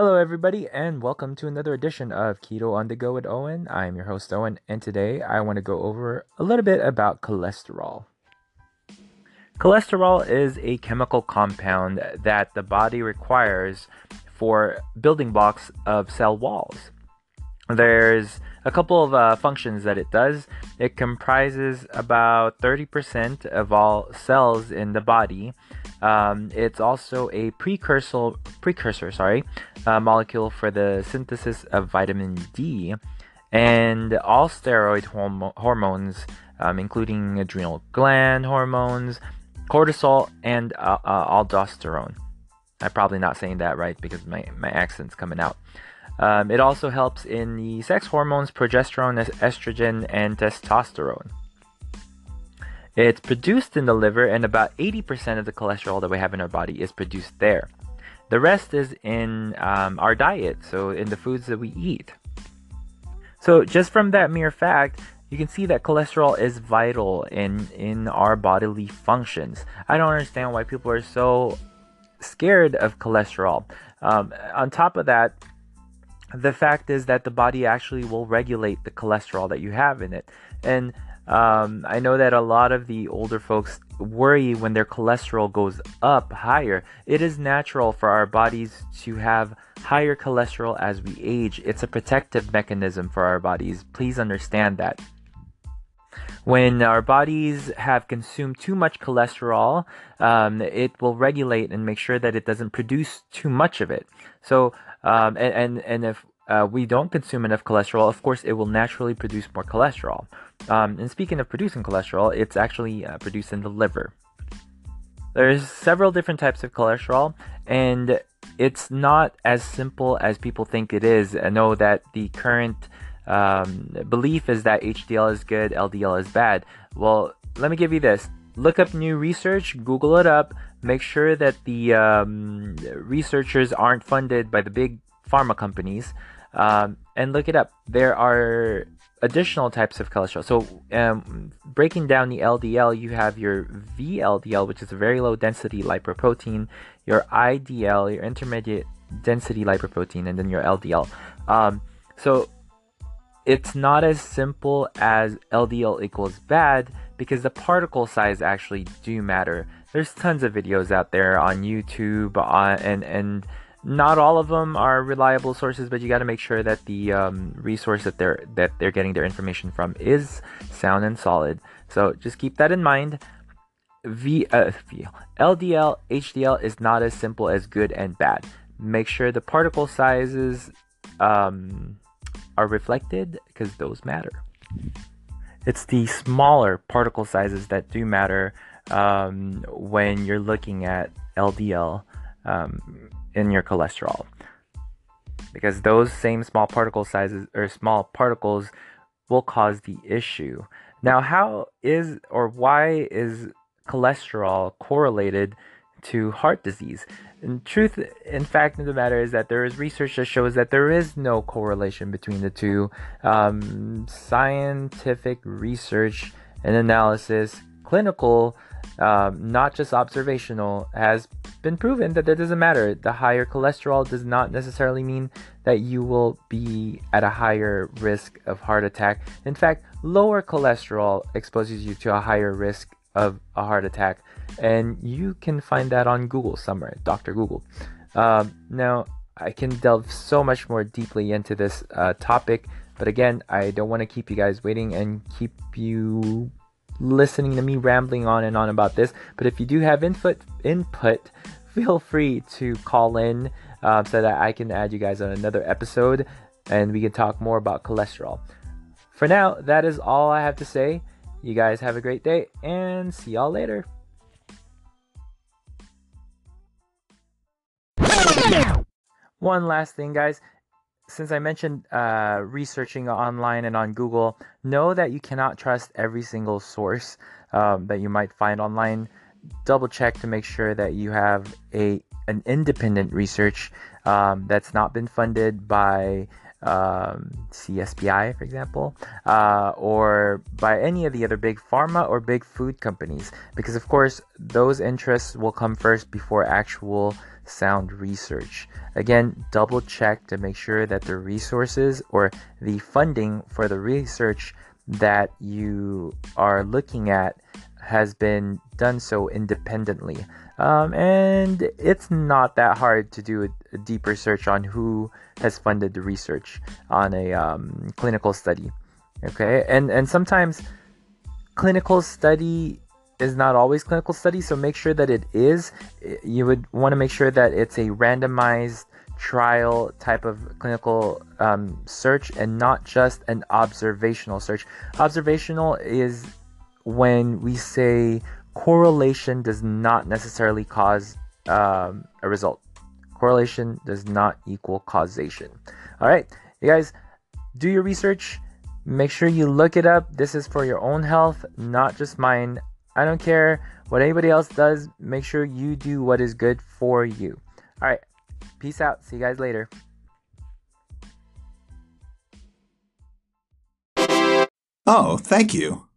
Hello, everybody, and welcome to another edition of Keto on the Go with Owen. I'm your host, Owen, and today I want to go over a little bit about cholesterol. Cholesterol is a chemical compound that the body requires for building blocks of cell walls. There's a couple of uh, functions that it does. It comprises about 30% of all cells in the body. Um, it's also a precursor, precursor, sorry, uh, molecule for the synthesis of vitamin D, and all steroid horm- hormones, um, including adrenal gland hormones, cortisol, and uh, uh, aldosterone. I'm probably not saying that right because my, my accent's coming out. Um, it also helps in the sex hormones progesterone, estrogen, and testosterone. It's produced in the liver, and about 80% of the cholesterol that we have in our body is produced there. The rest is in um, our diet, so in the foods that we eat. So, just from that mere fact, you can see that cholesterol is vital in, in our bodily functions. I don't understand why people are so scared of cholesterol. Um, on top of that, the fact is that the body actually will regulate the cholesterol that you have in it. And um, I know that a lot of the older folks worry when their cholesterol goes up higher. It is natural for our bodies to have higher cholesterol as we age. It's a protective mechanism for our bodies. Please understand that. When our bodies have consumed too much cholesterol, um, it will regulate and make sure that it doesn't produce too much of it. So, um, and, and, and if uh, we don't consume enough cholesterol, of course, it will naturally produce more cholesterol. Um, and speaking of producing cholesterol, it's actually uh, produced in the liver. There's several different types of cholesterol, and it's not as simple as people think it is. I know that the current um, belief is that HDL is good, LDL is bad. Well, let me give you this. Look up new research, Google it up, make sure that the um, researchers aren't funded by the big pharma companies, um, and look it up. There are additional types of cholesterol. So, um, breaking down the LDL, you have your VLDL, which is a very low density lipoprotein, your IDL, your intermediate density lipoprotein, and then your LDL. Um, so, it's not as simple as LDL equals bad because the particle size actually do matter. There's tons of videos out there on YouTube uh, and and not all of them are reliable sources, but you got to make sure that the um, resource that they're that they're getting their information from is sound and solid. So just keep that in mind. V, uh, LDL HDL is not as simple as good and bad. Make sure the particle sizes um, are reflected because those matter. It's the smaller particle sizes that do matter um, when you're looking at LDL um, in your cholesterol. Because those same small particle sizes or small particles will cause the issue. Now, how is or why is cholesterol correlated to heart disease? In truth, in fact, of the matter is that there is research that shows that there is no correlation between the two. Um, scientific research and analysis, clinical, um, not just observational, has been proven that it doesn't matter. The higher cholesterol does not necessarily mean that you will be at a higher risk of heart attack. In fact, lower cholesterol exposes you to a higher risk of a heart attack and you can find that on Google somewhere, Dr. Google. Um, now, I can delve so much more deeply into this uh, topic, but again, I don't want to keep you guys waiting and keep you listening to me rambling on and on about this. But if you do have input, input, feel free to call in uh, so that I can add you guys on another episode and we can talk more about cholesterol. For now, that is all I have to say. You guys have a great day and see y'all later. One last thing, guys. Since I mentioned uh, researching online and on Google, know that you cannot trust every single source um, that you might find online. Double check to make sure that you have a an independent research um, that's not been funded by um, CSPI, for example, uh, or by any of the other big pharma or big food companies, because of course those interests will come first before actual sound research. Again, double check to make sure that the resources or the funding for the research that you are looking at has been done so independently. Um, and it's not that hard to do a, a, deeper search on who has funded the research on a um, clinical study. Okay, and and sometimes clinical study is not always clinical study, so make sure that it is. You would want to make sure that it's a randomized trial type of clinical um, search and not just an observational search. Observational is when we say correlation does not necessarily cause um, a result. Correlation does not equal causation. All right, you guys, do your research. Make sure you look it up. This is for your own health, not just mine. I don't care what anybody else does. Make sure you do what is good for you. All right, peace out. See you guys later. Oh, thank you.